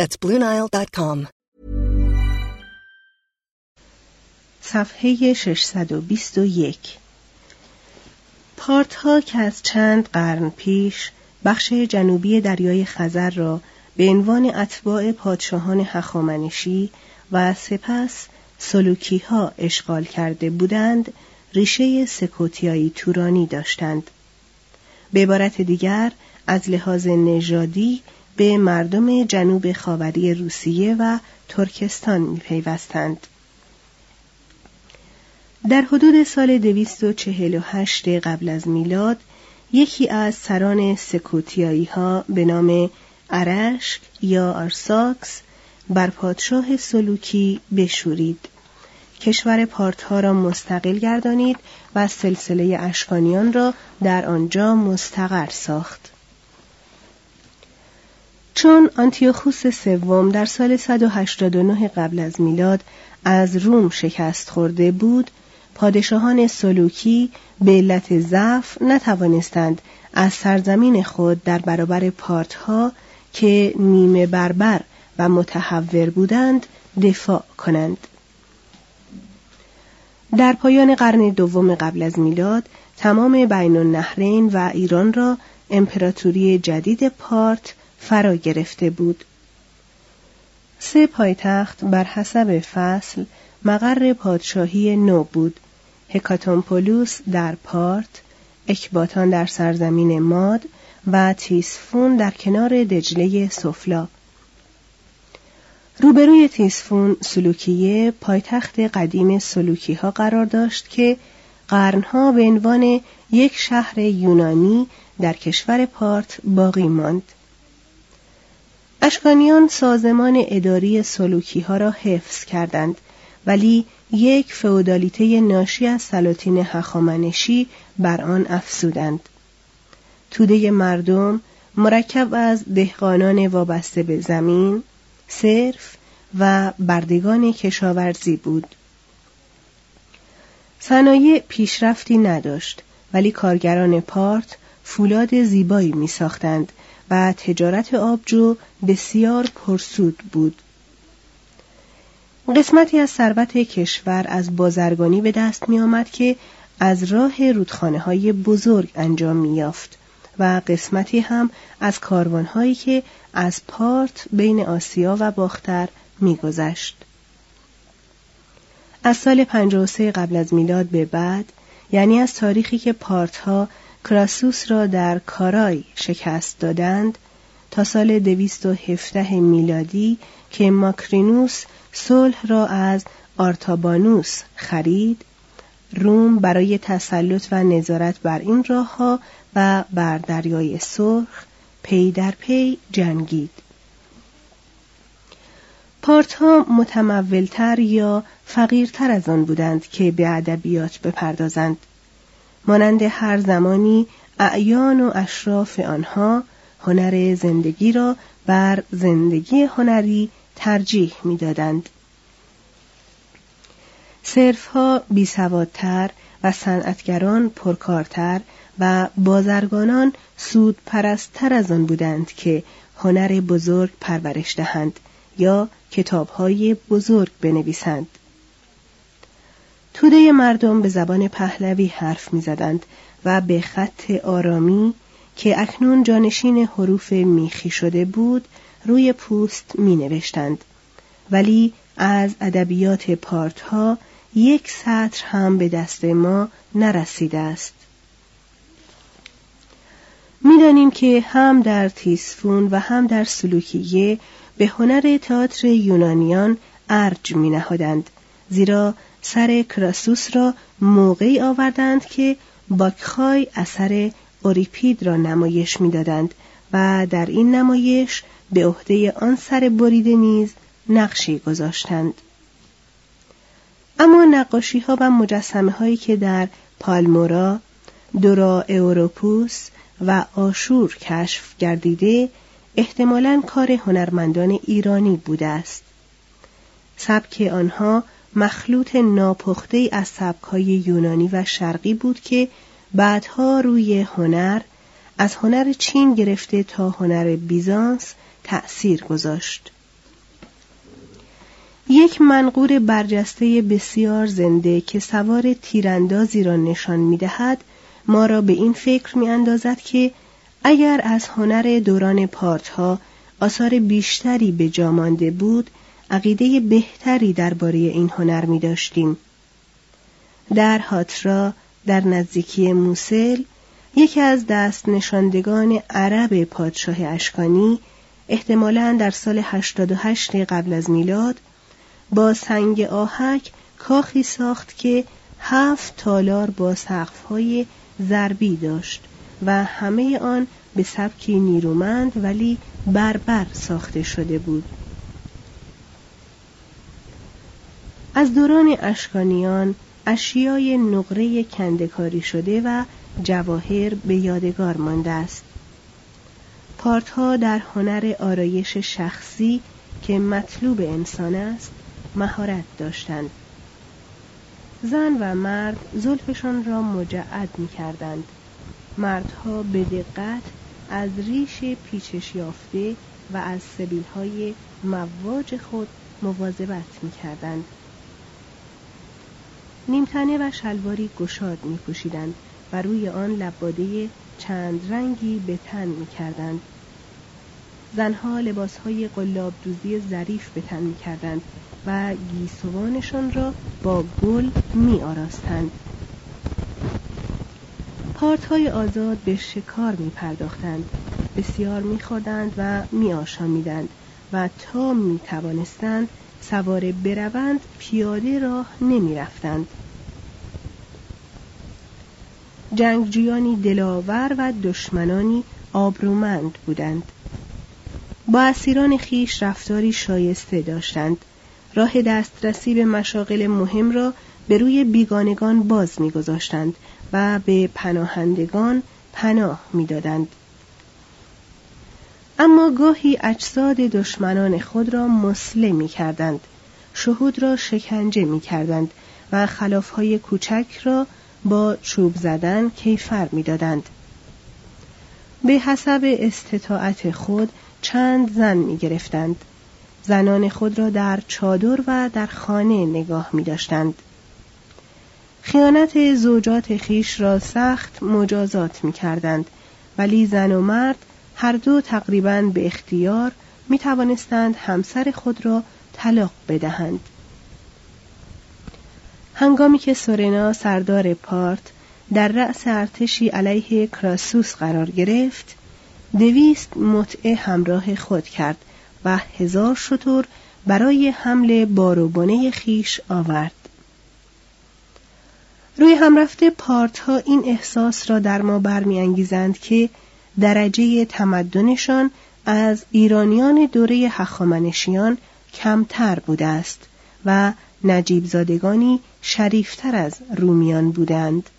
That's BlueNile.com. صفحه 621 پارت که از چند قرن پیش بخش جنوبی دریای خزر را به عنوان اتباع پادشاهان هخامنشی و سپس سلوکی ها اشغال کرده بودند ریشه سکوتیایی تورانی داشتند به عبارت دیگر از لحاظ نژادی به مردم جنوب خاوری روسیه و ترکستان میپیوستند. در حدود سال 248 قبل از میلاد یکی از سران سکوتیایی ها به نام ارشک یا آرساکس بر پادشاه سلوکی بشورید. کشور پارتها را مستقل گردانید و سلسله اشکانیان را در آنجا مستقر ساخت. چون آنتیوخوس سوم در سال 189 قبل از میلاد از روم شکست خورده بود پادشاهان سلوکی به علت ضعف نتوانستند از سرزمین خود در برابر پارتها که نیمه بربر و متحور بودند دفاع کنند. در پایان قرن دوم قبل از میلاد تمام بین النهرین و ایران را امپراتوری جدید پارت فرا گرفته بود. سه پایتخت بر حسب فصل مقر پادشاهی نو بود. هکاتومپولوس در پارت، اکباتان در سرزمین ماد و تیسفون در کنار دجله سفلا. روبروی تیسفون سلوکیه پایتخت قدیم سلوکی ها قرار داشت که قرنها به عنوان یک شهر یونانی در کشور پارت باقی ماند. اشکانیان سازمان اداری سلوکی ها را حفظ کردند ولی یک فئودالیته ناشی از سلاطین هخامنشی بر آن افزودند. توده مردم مرکب از دهقانان وابسته به زمین، صرف و بردگان کشاورزی بود. صنایع پیشرفتی نداشت ولی کارگران پارت فولاد زیبایی می ساختند و تجارت آبجو بسیار پرسود بود. قسمتی از ثروت کشور از بازرگانی به دست می آمد که از راه رودخانه های بزرگ انجام می یافت و قسمتی هم از کاروانهایی که از پارت بین آسیا و باختر میگذشت. از سال 53 قبل از میلاد به بعد یعنی از تاریخی که پارتها کراسوس را در کارای شکست دادند تا سال 217 میلادی که ماکرینوس صلح را از آرتابانوس خرید روم برای تسلط و نظارت بر این راهها و بر دریای سرخ پی در پی جنگید. پارتها متمولتر یا فقیرتر از آن بودند که به ادبیات بپردازند. مانند هر زمانی اعیان و اشراف آنها هنر زندگی را بر زندگی هنری ترجیح می‌دادند. صرفها بیسوادتر و صنعتگران پرکارتر و بازرگانان سود پرستتر از آن بودند که هنر بزرگ پرورش دهند یا کتابهای بزرگ بنویسند. توده مردم به زبان پهلوی حرف می‌زدند و به خط آرامی که اکنون جانشین حروف میخی شده بود روی پوست می نوشتند. ولی از ادبیات پارتها یک سطر هم به دست ما نرسیده است. می‌دانیم که هم در تیسفون و هم در سلوکیه به هنر تئاتر یونانیان ارج می نهادند زیرا سر کراسوس را موقعی آوردند که باکخای اثر اوریپید را نمایش می‌دادند و در این نمایش به عهده آن سر بریده نیز نقشی گذاشتند اما نقاشی ها و مجسمه هایی که در پالمورا، دورا اوروپوس و آشور کشف گردیده احتمالا کار هنرمندان ایرانی بوده است. سبک آنها مخلوط ناپخته از سبکهای یونانی و شرقی بود که بعدها روی هنر از هنر چین گرفته تا هنر بیزانس تأثیر گذاشت. یک منقور برجسته بسیار زنده که سوار تیراندازی را نشان می دهد ما را به این فکر می اندازد که اگر از هنر دوران پارتها آثار بیشتری به جا مانده بود عقیده بهتری درباره این هنر می داشتیم. در هاترا در نزدیکی موسل یکی از دست نشاندگان عرب پادشاه اشکانی احتمالا در هشت 88 قبل از میلاد با سنگ آهک کاخی ساخت که هفت تالار با سقفهای ضربی داشت و همه آن به سبکی نیرومند ولی بربر ساخته شده بود. از دوران اشکانیان اشیای نقره کندکاری شده و جواهر به یادگار مانده است. پارتها در هنر آرایش شخصی که مطلوب انسان است مهارت داشتند. زن و مرد زلفشان را مجعد می کردند. مردها به دقت از ریش پیچش یافته و از سبیل های مواج خود مواظبت می کردند. نیمتنه و شلواری گشاد می پوشیدند و روی آن لباده چند رنگی به تن می کردند. زنها لباسهای قلاب دوزی ظریف به تن می کردند و گیسوانشان را با گل می آراستند. پارت های آزاد به شکار می پرداختند. بسیار می و می آشامیدند و تا می توانستند سوار بروند پیاده راه نمی رفتند. جنگجویانی دلاور و دشمنانی آبرومند بودند. با اسیران خیش رفتاری شایسته داشتند. راه دسترسی به مشاغل مهم را به روی بیگانگان باز میگذاشتند و به پناهندگان پناه می‌دادند. اما گاهی اجساد دشمنان خود را مسله می کردند شهود را شکنجه می کردند و خلافهای کوچک را با چوب زدن کیفر می دادند. به حسب استطاعت خود چند زن می گرفتند. زنان خود را در چادر و در خانه نگاه می داشتند. خیانت زوجات خیش را سخت مجازات می کردند ولی زن و مرد هر دو تقریبا به اختیار می توانستند همسر خود را طلاق بدهند. هنگامی که سورنا سردار پارت در رأس ارتشی علیه کراسوس قرار گرفت دویست متعه همراه خود کرد و هزار شتر برای حمل باروبانه خیش آورد روی هم رفته پارت ها این احساس را در ما برمیانگیزند که درجه تمدنشان از ایرانیان دوره هخامنشیان کمتر بوده است و نجیب زادگانی شریفتر از رومیان بودند.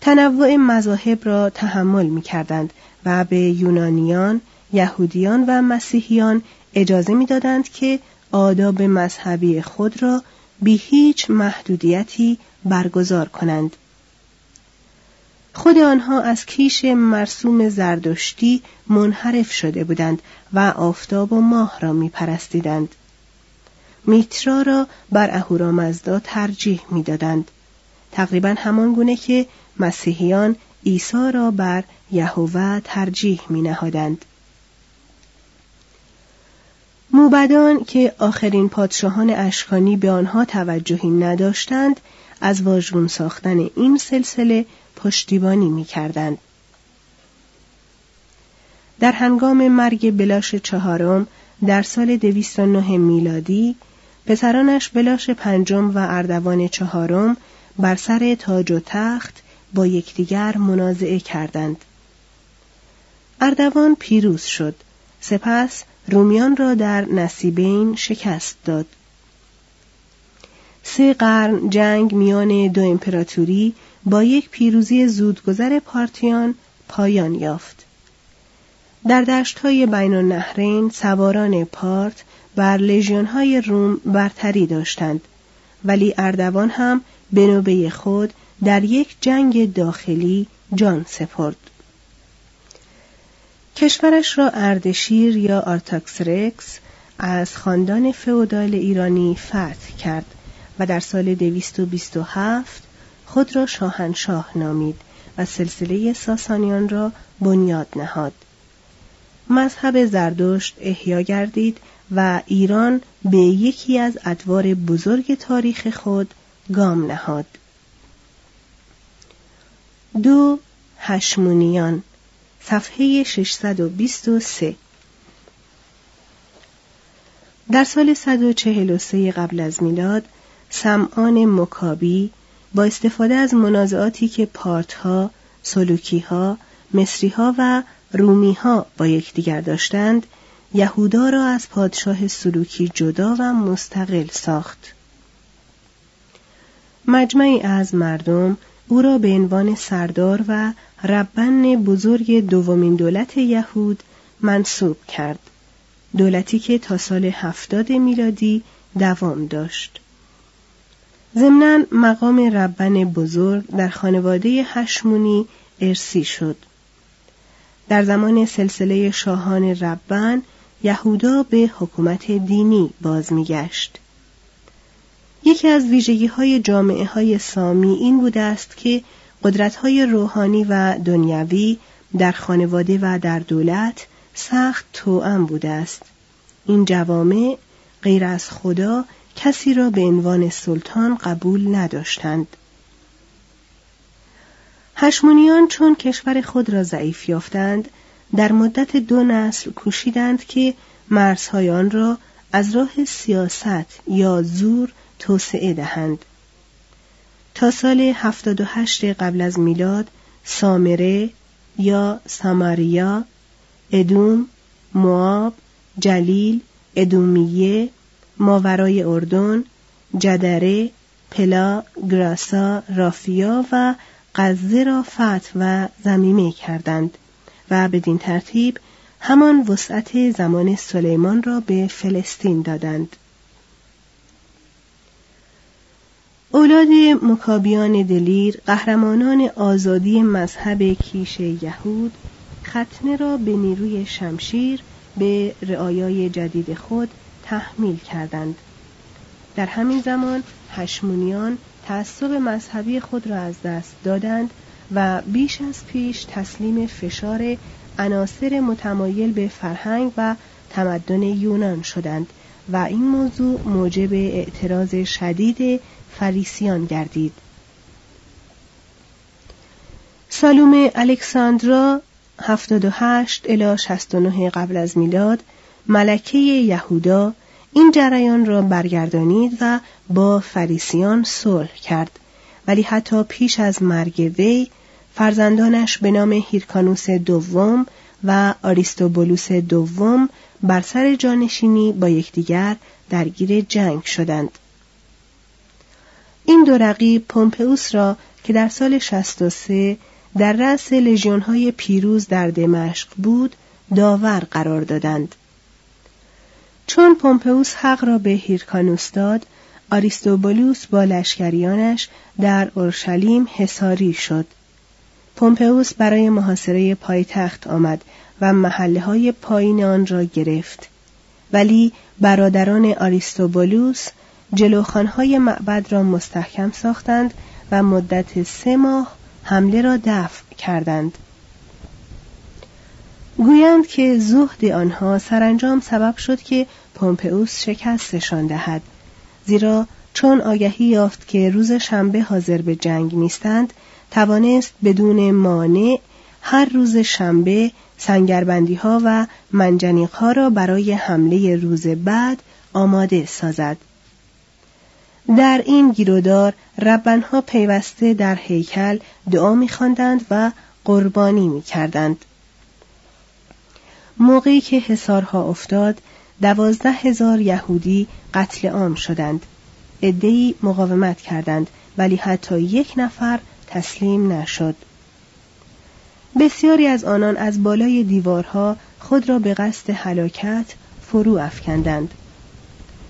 تنوع مذاهب را تحمل می کردند و به یونانیان، یهودیان و مسیحیان اجازه می‌دادند که آداب مذهبی خود را بی هیچ محدودیتی برگزار کنند. خود آنها از کیش مرسوم زردشتی منحرف شده بودند و آفتاب و ماه را می پرستیدند. میترا را بر اهورامزدا ترجیح می‌دادند تقریبا همان گونه که مسیحیان عیسی را بر یهوه ترجیح می نهادند. موبدان که آخرین پادشاهان اشکانی به آنها توجهی نداشتند از واژگون ساختن این سلسله پشتیبانی می کردند. در هنگام مرگ بلاش چهارم در سال 209 میلادی پسرانش بلاش پنجم و اردوان چهارم بر سر تاج و تخت با یکدیگر منازعه کردند. اردوان پیروز شد. سپس رومیان را در نصیبین شکست داد. سه قرن جنگ میان دو امپراتوری با یک پیروزی زودگذر پارتیان پایان یافت. در دشتهای بین النهرین سواران پارت بر لژیونهای روم برتری داشتند ولی اردوان هم به نوبه خود در یک جنگ داخلی جان سپرد. کشورش را اردشیر یا آرتاکسرکس از خاندان فئودال ایرانی فتح کرد و در سال 227 خود را شاهنشاه نامید و سلسله ساسانیان را بنیاد نهاد. مذهب زردشت احیا گردید و ایران به یکی از ادوار بزرگ تاریخ خود گام نهاد. دو هشمونیان صفحه 623 در سال 143 قبل از میلاد سمعان مکابی با استفاده از منازعاتی که پارتها، سلوکیها، مصریها و رومیها با یکدیگر داشتند یهودا را از پادشاه سلوکی جدا و مستقل ساخت. مجمعی از مردم او را به عنوان سردار و ربن بزرگ دومین دولت یهود منصوب کرد دولتی که تا سال هفتاد میلادی دوام داشت. ضمنا مقام ربن بزرگ در خانواده هشمونی ارسی شد. در زمان سلسله شاهان ربن یهودا به حکومت دینی باز میگشت یکی از ویژگی های جامعه های سامی این بوده است که قدرت های روحانی و دنیوی در خانواده و در دولت سخت توأم بوده است. این جوامع غیر از خدا کسی را به عنوان سلطان قبول نداشتند. هشمونیان چون کشور خود را ضعیف یافتند در مدت دو نسل کوشیدند که مرزهای آن را از راه سیاست یا زور توسعه دهند. تا سال 78 قبل از میلاد سامره یا ساماریا ادوم مواب جلیل ادومیه ماورای اردن جدره پلا گراسا رافیا و غزه را فتح و زمیمه کردند و بدین ترتیب همان وسعت زمان سلیمان را به فلسطین دادند. اولاد مکابیان دلیر قهرمانان آزادی مذهب کیش یهود ختنه را به نیروی شمشیر به رعایای جدید خود تحمیل کردند. در همین زمان هشمونیان تعصب مذهبی خود را از دست دادند و بیش از پیش تسلیم فشار عناصر متمایل به فرهنگ و تمدن یونان شدند و این موضوع موجب اعتراض شدید فریسیان گردید. سالوم الکساندرا 78 الی 69 قبل از میلاد ملکه یهودا این جریان را برگردانید و با فریسیان صلح کرد. ولی حتی پیش از مرگ وی فرزندانش به نام هیرکانوس دوم و آریستوبولوس دوم بر سر جانشینی با یکدیگر درگیر جنگ شدند. این دو رقیب پومپئوس را که در سال 63 در رأس لژیونهای پیروز در دمشق بود داور قرار دادند. چون پومپئوس حق را به هیرکانوس داد آریستوبولوس با لشکریانش در اورشلیم حساری شد. پومپئوس برای محاصره پایتخت آمد و محله های پایین آن را گرفت. ولی برادران آریستوبولوس جلوخانهای معبد را مستحکم ساختند و مدت سه ماه حمله را دفع کردند. گویند که زهد آنها سرانجام سبب شد که پومپئوس شکستشان دهد زیرا چون آگهی یافت که روز شنبه حاضر به جنگ نیستند توانست بدون مانع هر روز شنبه سنگربندی ها و منجنیق ها را برای حمله روز بعد آماده سازد. در این گیرودار ربنها پیوسته در هیکل دعا میخواندند و قربانی می‌کردند. موقعی که حسارها افتاد دوازده هزار یهودی قتل عام شدند. عدهای مقاومت کردند ولی حتی یک نفر تسلیم نشد. بسیاری از آنان از بالای دیوارها خود را به قصد هلاکت فرو افکندند.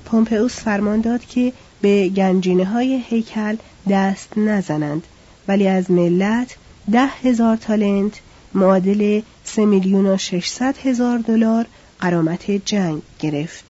پومپئوس فرمان داد که به گنجینه های هیکل دست نزنند ولی از ملت ده هزار تالنت معادل سه میلیون و ششصد هزار دلار قرامت جنگ گرفت.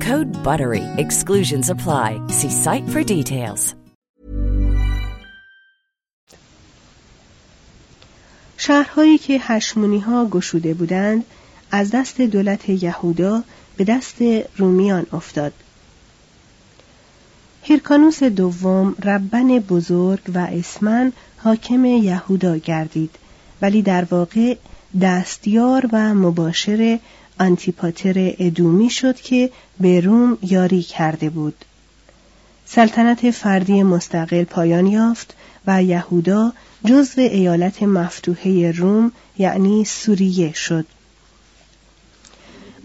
Code BUTTERY. Exclusions apply. See site for details. شهرهایی که هشمونی ها گشوده بودند از دست دولت یهودا به دست رومیان افتاد. هیرکانوس دوم ربن بزرگ و اسمن حاکم یهودا گردید ولی در واقع دستیار و مباشر آنتیپاتر ادومی شد که به روم یاری کرده بود سلطنت فردی مستقل پایان یافت و یهودا جزو ایالت مفتوحه روم یعنی سوریه شد.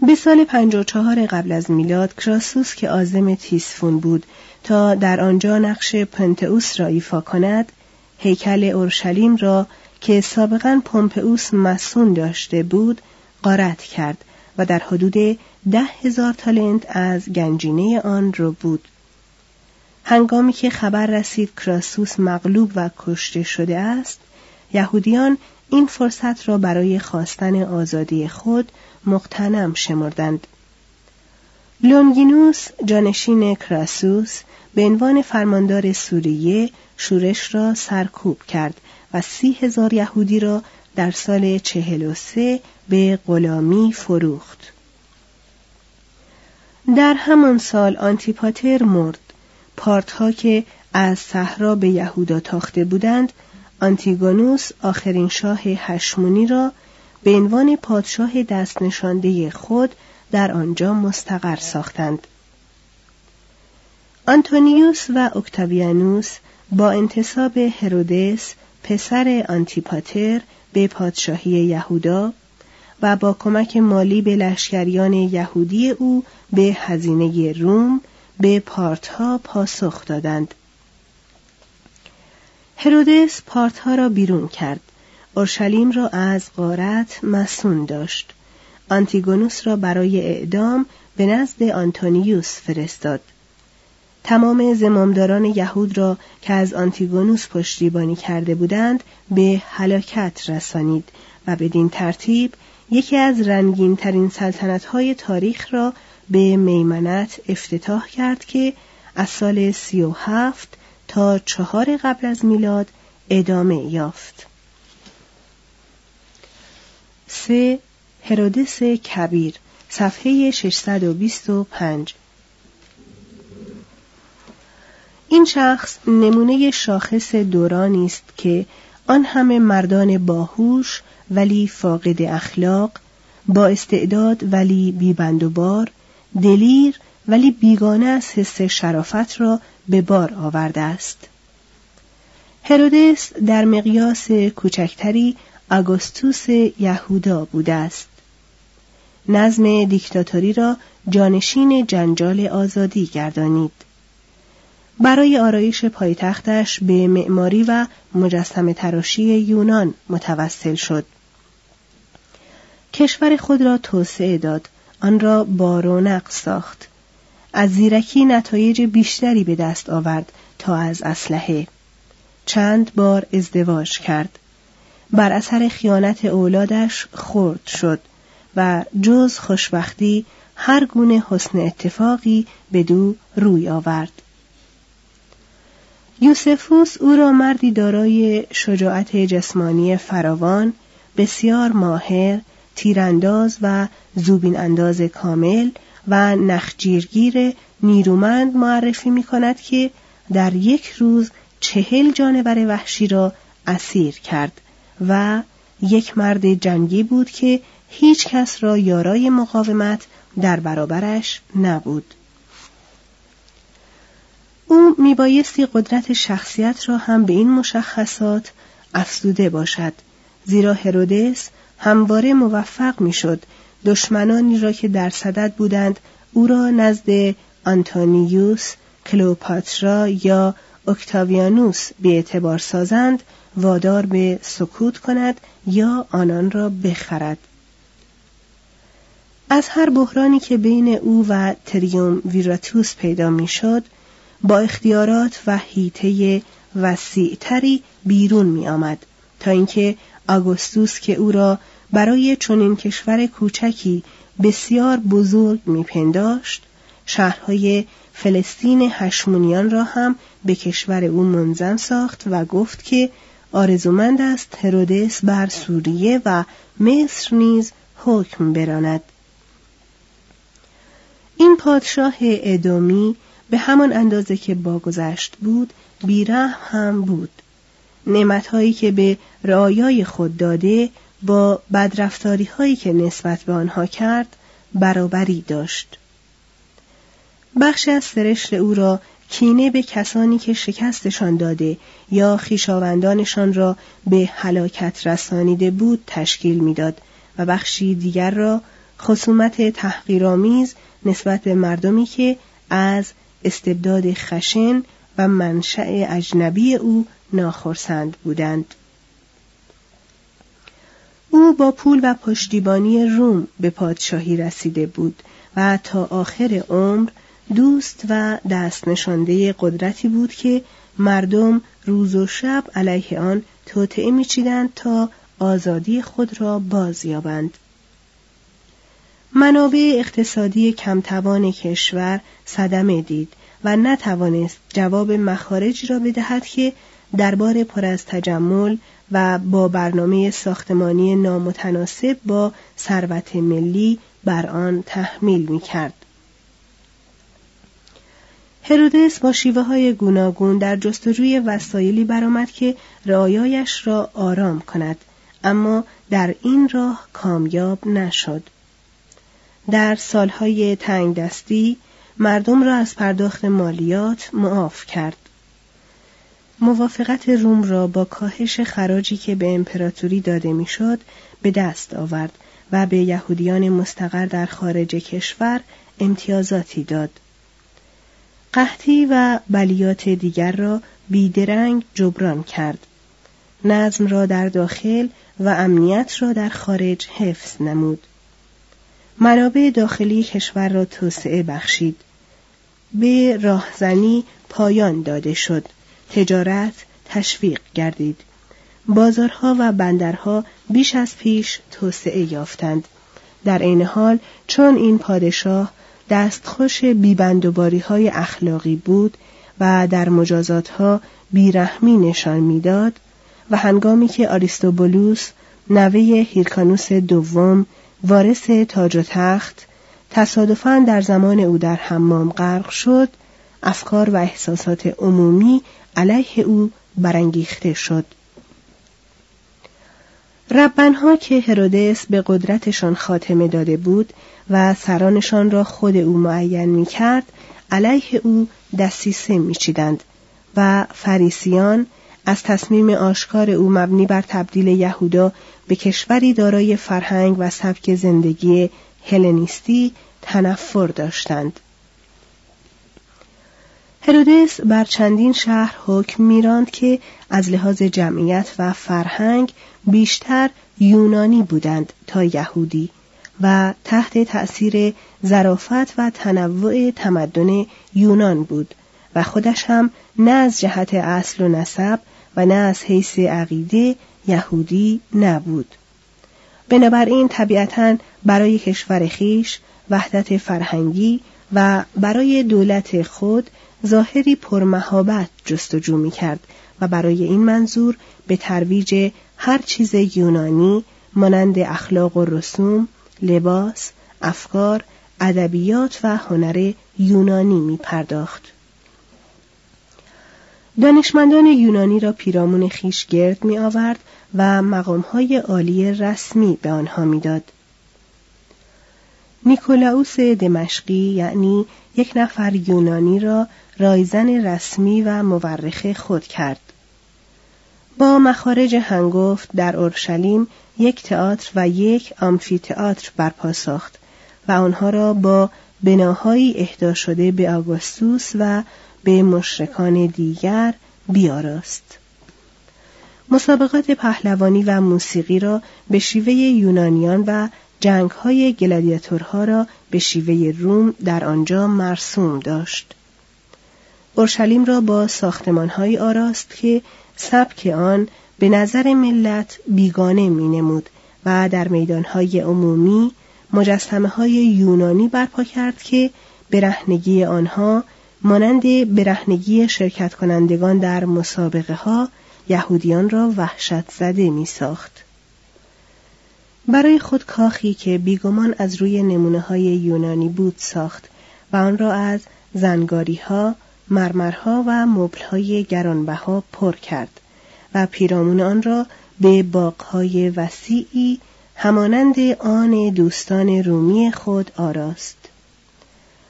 به سال 54 قبل از میلاد کراسوس که آزم تیسفون بود تا در آنجا نقش پنتئوس را ایفا کند هیکل اورشلیم را که سابقا پومپئوس مسون داشته بود قارت کرد و در حدود ده هزار تالنت از گنجینه آن را بود. هنگامی که خبر رسید کراسوس مغلوب و کشته شده است یهودیان این فرصت را برای خواستن آزادی خود مقتنم شمردند. لونگینوس جانشین کراسوس به عنوان فرماندار سوریه شورش را سرکوب کرد و سی هزار یهودی را در سال چهل و سه به غلامی فروخت. در همان سال آنتیپاتر مرد. پارتها که از صحرا به یهودا تاخته بودند، آنتیگونوس آخرین شاه هشمونی را به عنوان پادشاه دست نشانده خود در آنجا مستقر ساختند. آنتونیوس و اکتاویانوس با انتصاب هرودس پسر آنتیپاتر به پادشاهی یهودا و با کمک مالی به لشکریان یهودی او به هزینه روم به پارتها پاسخ دادند. هرودس پارتها را بیرون کرد. اورشلیم را از غارت مسون داشت. آنتیگونوس را برای اعدام به نزد آنتونیوس فرستاد. تمام زمامداران یهود را که از آنتیگونوس پشتیبانی کرده بودند به هلاکت رسانید و بدین ترتیب یکی از رنگین ترین سلطنت های تاریخ را به میمنت افتتاح کرد که از سال سی و هفت تا چهار قبل از میلاد ادامه یافت. سه هرودس کبیر صفحه 625 این شخص نمونه شاخص دورانی است که آن همه مردان باهوش ولی فاقد اخلاق با استعداد ولی بیبند و بار دلیر ولی بیگانه از حس شرافت را به بار آورده است. هرودس در مقیاس کوچکتری آگوستوس یهودا بوده است. نظم دیکتاتوری را جانشین جنجال آزادی گردانید. برای آرایش پایتختش به معماری و مجسم تراشی یونان متوسل شد. کشور خود را توسعه داد، آن را بارونق ساخت. از زیرکی نتایج بیشتری به دست آورد تا از اسلحه. چند بار ازدواج کرد. بر اثر خیانت اولادش خرد شد و جز خوشبختی هر گونه حسن اتفاقی به دو روی آورد. یوسفوس او را مردی دارای شجاعت جسمانی فراوان، بسیار ماهر، تیرانداز و زوبین انداز کامل و نخجیرگیر نیرومند معرفی می کند که در یک روز چهل جانور وحشی را اسیر کرد و یک مرد جنگی بود که هیچ کس را یارای مقاومت در برابرش نبود. او میبایستی قدرت شخصیت را هم به این مشخصات افزوده باشد زیرا هرودس همواره موفق می‌شد دشمنانی را که در صدد بودند او را نزد آنتونیوس کلوپاترا یا اکتاویانوس اعتبار سازند وادار به سکوت کند یا آنان را بخرد. از هر بحرانی که بین او و تریوم ویراتوس پیدا می‌شد با اختیارات و حیطه وسیعتری بیرون می آمد تا اینکه آگوستوس که او را برای چنین کشور کوچکی بسیار بزرگ میپنداشت شهرهای فلسطین هشمونیان را هم به کشور او منظم ساخت و گفت که آرزومند است هرودس بر سوریه و مصر نیز حکم براند. این پادشاه ادومی به همان اندازه که باگذشت بود بیرحم هم بود. نعمتهایی که به رعایای خود داده با بدرفتاری هایی که نسبت به آنها کرد برابری داشت. بخش از سرشت او را کینه به کسانی که شکستشان داده یا خیشاوندانشان را به هلاکت رسانیده بود تشکیل می‌داد و بخشی دیگر را خصومت تحقیرآمیز نسبت به مردمی که از استبداد خشن و منشأ اجنبی او ناخرسند بودند. او با پول و پشتیبانی روم به پادشاهی رسیده بود و تا آخر عمر دوست و دست نشانده قدرتی بود که مردم روز و شب علیه آن توطعه میچیدند تا آزادی خود را بازیابند. منابع اقتصادی کمتوان کشور صدمه دید و نتوانست جواب مخارجی را بدهد که دربار پر از تجمل و با برنامه ساختمانی نامتناسب با ثروت ملی بر آن تحمیل می کرد. هرودس با شیوه های گوناگون در جستجوی وسایلی برآمد که رعایایش را آرام کند اما در این راه کامیاب نشد در سالهای تنگ دستی مردم را از پرداخت مالیات معاف کرد موافقت روم را با کاهش خراجی که به امپراتوری داده می‌شد به دست آورد و به یهودیان مستقر در خارج کشور امتیازاتی داد. قحطی و بلیات دیگر را بیدرنگ جبران کرد. نظم را در داخل و امنیت را در خارج حفظ نمود. منابع داخلی کشور را توسعه بخشید. به راهزنی پایان داده شد. تجارت تشویق گردید. بازارها و بندرها بیش از پیش توسعه یافتند. در عین حال چون این پادشاه دستخوش بیبندوباری های اخلاقی بود و در مجازات ها بیرحمی نشان می‌داد و هنگامی که آریستوبولوس نوه هیرکانوس دوم وارث تاج و تخت تصادفاً در زمان او در حمام غرق شد افکار و احساسات عمومی علیه او برانگیخته شد ربنها که هرودس به قدرتشان خاتمه داده بود و سرانشان را خود او معین می کرد علیه او دستیسه می چیدند و فریسیان از تصمیم آشکار او مبنی بر تبدیل یهودا به کشوری دارای فرهنگ و سبک زندگی هلنیستی تنفر داشتند. هرودس بر چندین شهر حکم میراند که از لحاظ جمعیت و فرهنگ بیشتر یونانی بودند تا یهودی و تحت تأثیر ظرافت و تنوع تمدن یونان بود و خودش هم نه از جهت اصل و نسب و نه از حیث عقیده یهودی نبود. بنابراین طبیعتا برای کشور خیش وحدت فرهنگی و برای دولت خود ظاهری پرمهابت جستجو می کرد و برای این منظور به ترویج هر چیز یونانی مانند اخلاق و رسوم، لباس، افکار، ادبیات و هنر یونانی می پرداخت. دانشمندان یونانی را پیرامون خیش گرد می آورد و مقامهای عالی رسمی به آنها می‌داد. نیکولاوس دمشقی یعنی یک نفر یونانی را رایزن رسمی و مورخ خود کرد. با مخارج هنگفت در اورشلیم یک تئاتر و یک آمفی تئاتر برپا ساخت و آنها را با بناهایی اهدا شده به آگوستوس و به مشرکان دیگر بیاراست. مسابقات پهلوانی و موسیقی را به شیوه یونانیان و جنگ های گلادیاتورها را به شیوه روم در آنجا مرسوم داشت. اورشلیم را با ساختمانهایی آراست که سبک آن به نظر ملت بیگانه می نمود و در میدانهای عمومی مجسمه های یونانی برپا کرد که برهنگی آنها مانند برهنگی شرکت کنندگان در مسابقه ها یهودیان را وحشت زده می ساخت. برای خود کاخی که بیگمان از روی نمونه های یونانی بود ساخت و آن را از زنگاری ها، مرمرها و مبلهای گرانبها پر کرد و پیرامون آن را به باغهای وسیعی همانند آن دوستان رومی خود آراست.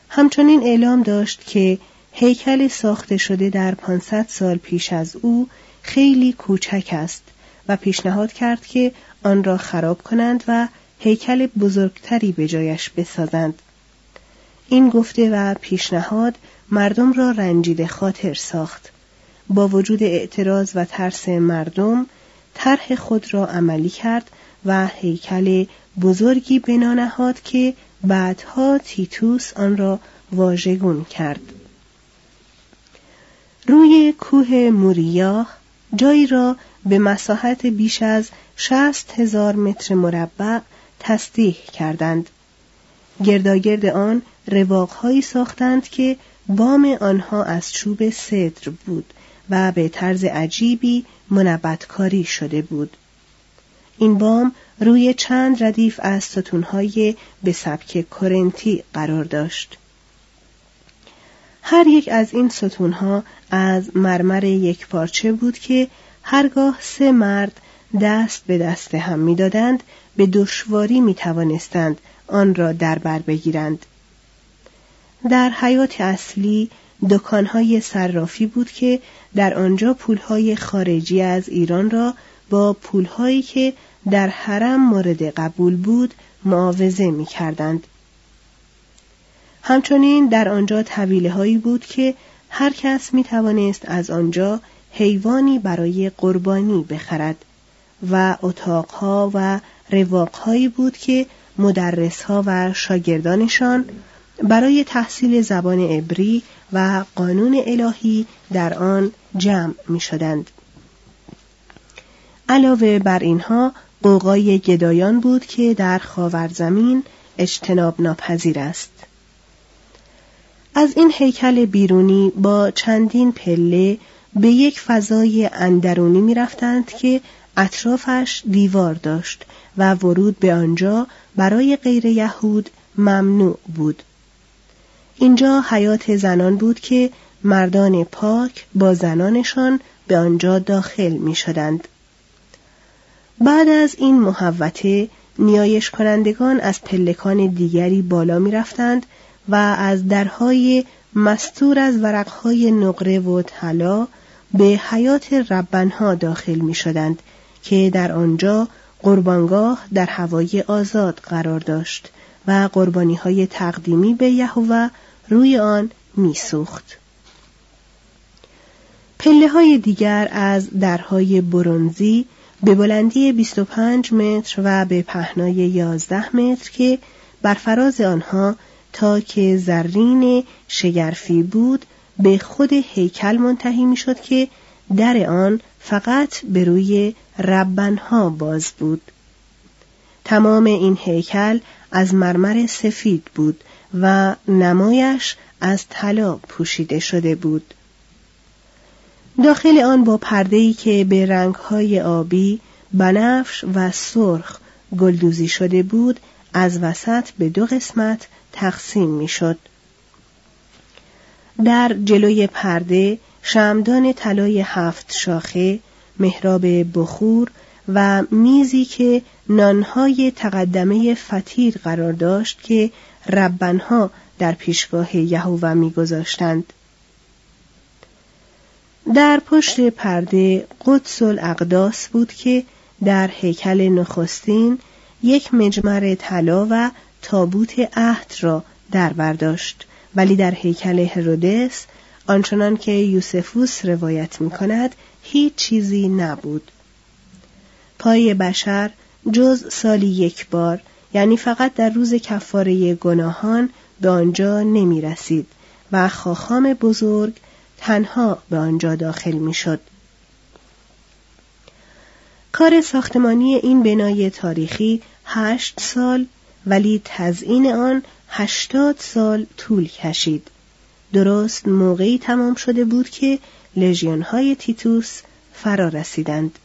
همچنین اعلام داشت که هیکل ساخته شده در 500 سال پیش از او خیلی کوچک است و پیشنهاد کرد که آن را خراب کنند و هیکل بزرگتری به جایش بسازند. این گفته و پیشنهاد مردم را رنجیده خاطر ساخت. با وجود اعتراض و ترس مردم طرح خود را عملی کرد و هیکل بزرگی بنا نهاد که بعدها تیتوس آن را واژگون کرد. روی کوه موریا جایی را به مساحت بیش از شست هزار متر مربع تصدیح کردند. گرداگرد آن رواقهایی ساختند که بام آنها از چوب صدر بود و به طرز عجیبی منبتکاری شده بود. این بام روی چند ردیف از ستونهای به سبک کرنتی قرار داشت. هر یک از این ستونها از مرمر یک پارچه بود که هرگاه سه مرد دست به دست هم می‌دادند به دشواری می توانستند آن را در بر بگیرند. در حیات اصلی دکانهای صرافی بود که در آنجا پولهای خارجی از ایران را با پولهایی که در حرم مورد قبول بود معاوضه می کردند. همچنین در آنجا طویله هایی بود که هر کس می توانست از آنجا حیوانی برای قربانی بخرد و اتاقها و رواقهایی بود که مدرسها و شاگردانشان برای تحصیل زبان عبری و قانون الهی در آن جمع می شدند. علاوه بر اینها قوقای گدایان بود که در خاورزمین اجتناب ناپذیر است. از این هیکل بیرونی با چندین پله به یک فضای اندرونی می رفتند که اطرافش دیوار داشت و ورود به آنجا برای غیر یهود ممنوع بود. اینجا حیات زنان بود که مردان پاک با زنانشان به آنجا داخل می شدند. بعد از این محوته نیایش کنندگان از پلکان دیگری بالا می رفتند و از درهای مستور از ورقهای نقره و طلا به حیات ربنها داخل می شدند که در آنجا قربانگاه در هوای آزاد قرار داشت و قربانی های تقدیمی به یهوه روی آن میسوخت. پله های دیگر از درهای برونزی به بلندی 25 متر و به پهنای 11 متر که بر فراز آنها تا که زرین شگرفی بود به خود هیکل منتهی می‌شد که در آن فقط به روی ربنها باز بود تمام این هیکل از مرمر سفید بود و نمایش از طلا پوشیده شده بود داخل آن با پرده‌ای که به رنگهای آبی، بنفش و سرخ گلدوزی شده بود از وسط به دو قسمت تقسیم می‌شد. در جلوی پرده شمدان طلای هفت شاخه، محراب بخور و میزی که نانهای تقدمه فتیر قرار داشت که ربنها در پیشگاه یهوه میگذاشتند. در پشت پرده قدس الاقداس بود که در هیکل نخستین یک مجمر طلا و تابوت عهد را در برداشت ولی در هیکل هرودس آنچنان که یوسفوس روایت می کند هیچ چیزی نبود پای بشر جز سالی یک بار یعنی فقط در روز کفاره گناهان به آنجا نمی رسید و خاخام بزرگ تنها به آنجا داخل می شد. کار ساختمانی این بنای تاریخی هشت سال ولی تزئین آن هشتاد سال طول کشید. درست موقعی تمام شده بود که لژیونهای تیتوس فرا رسیدند.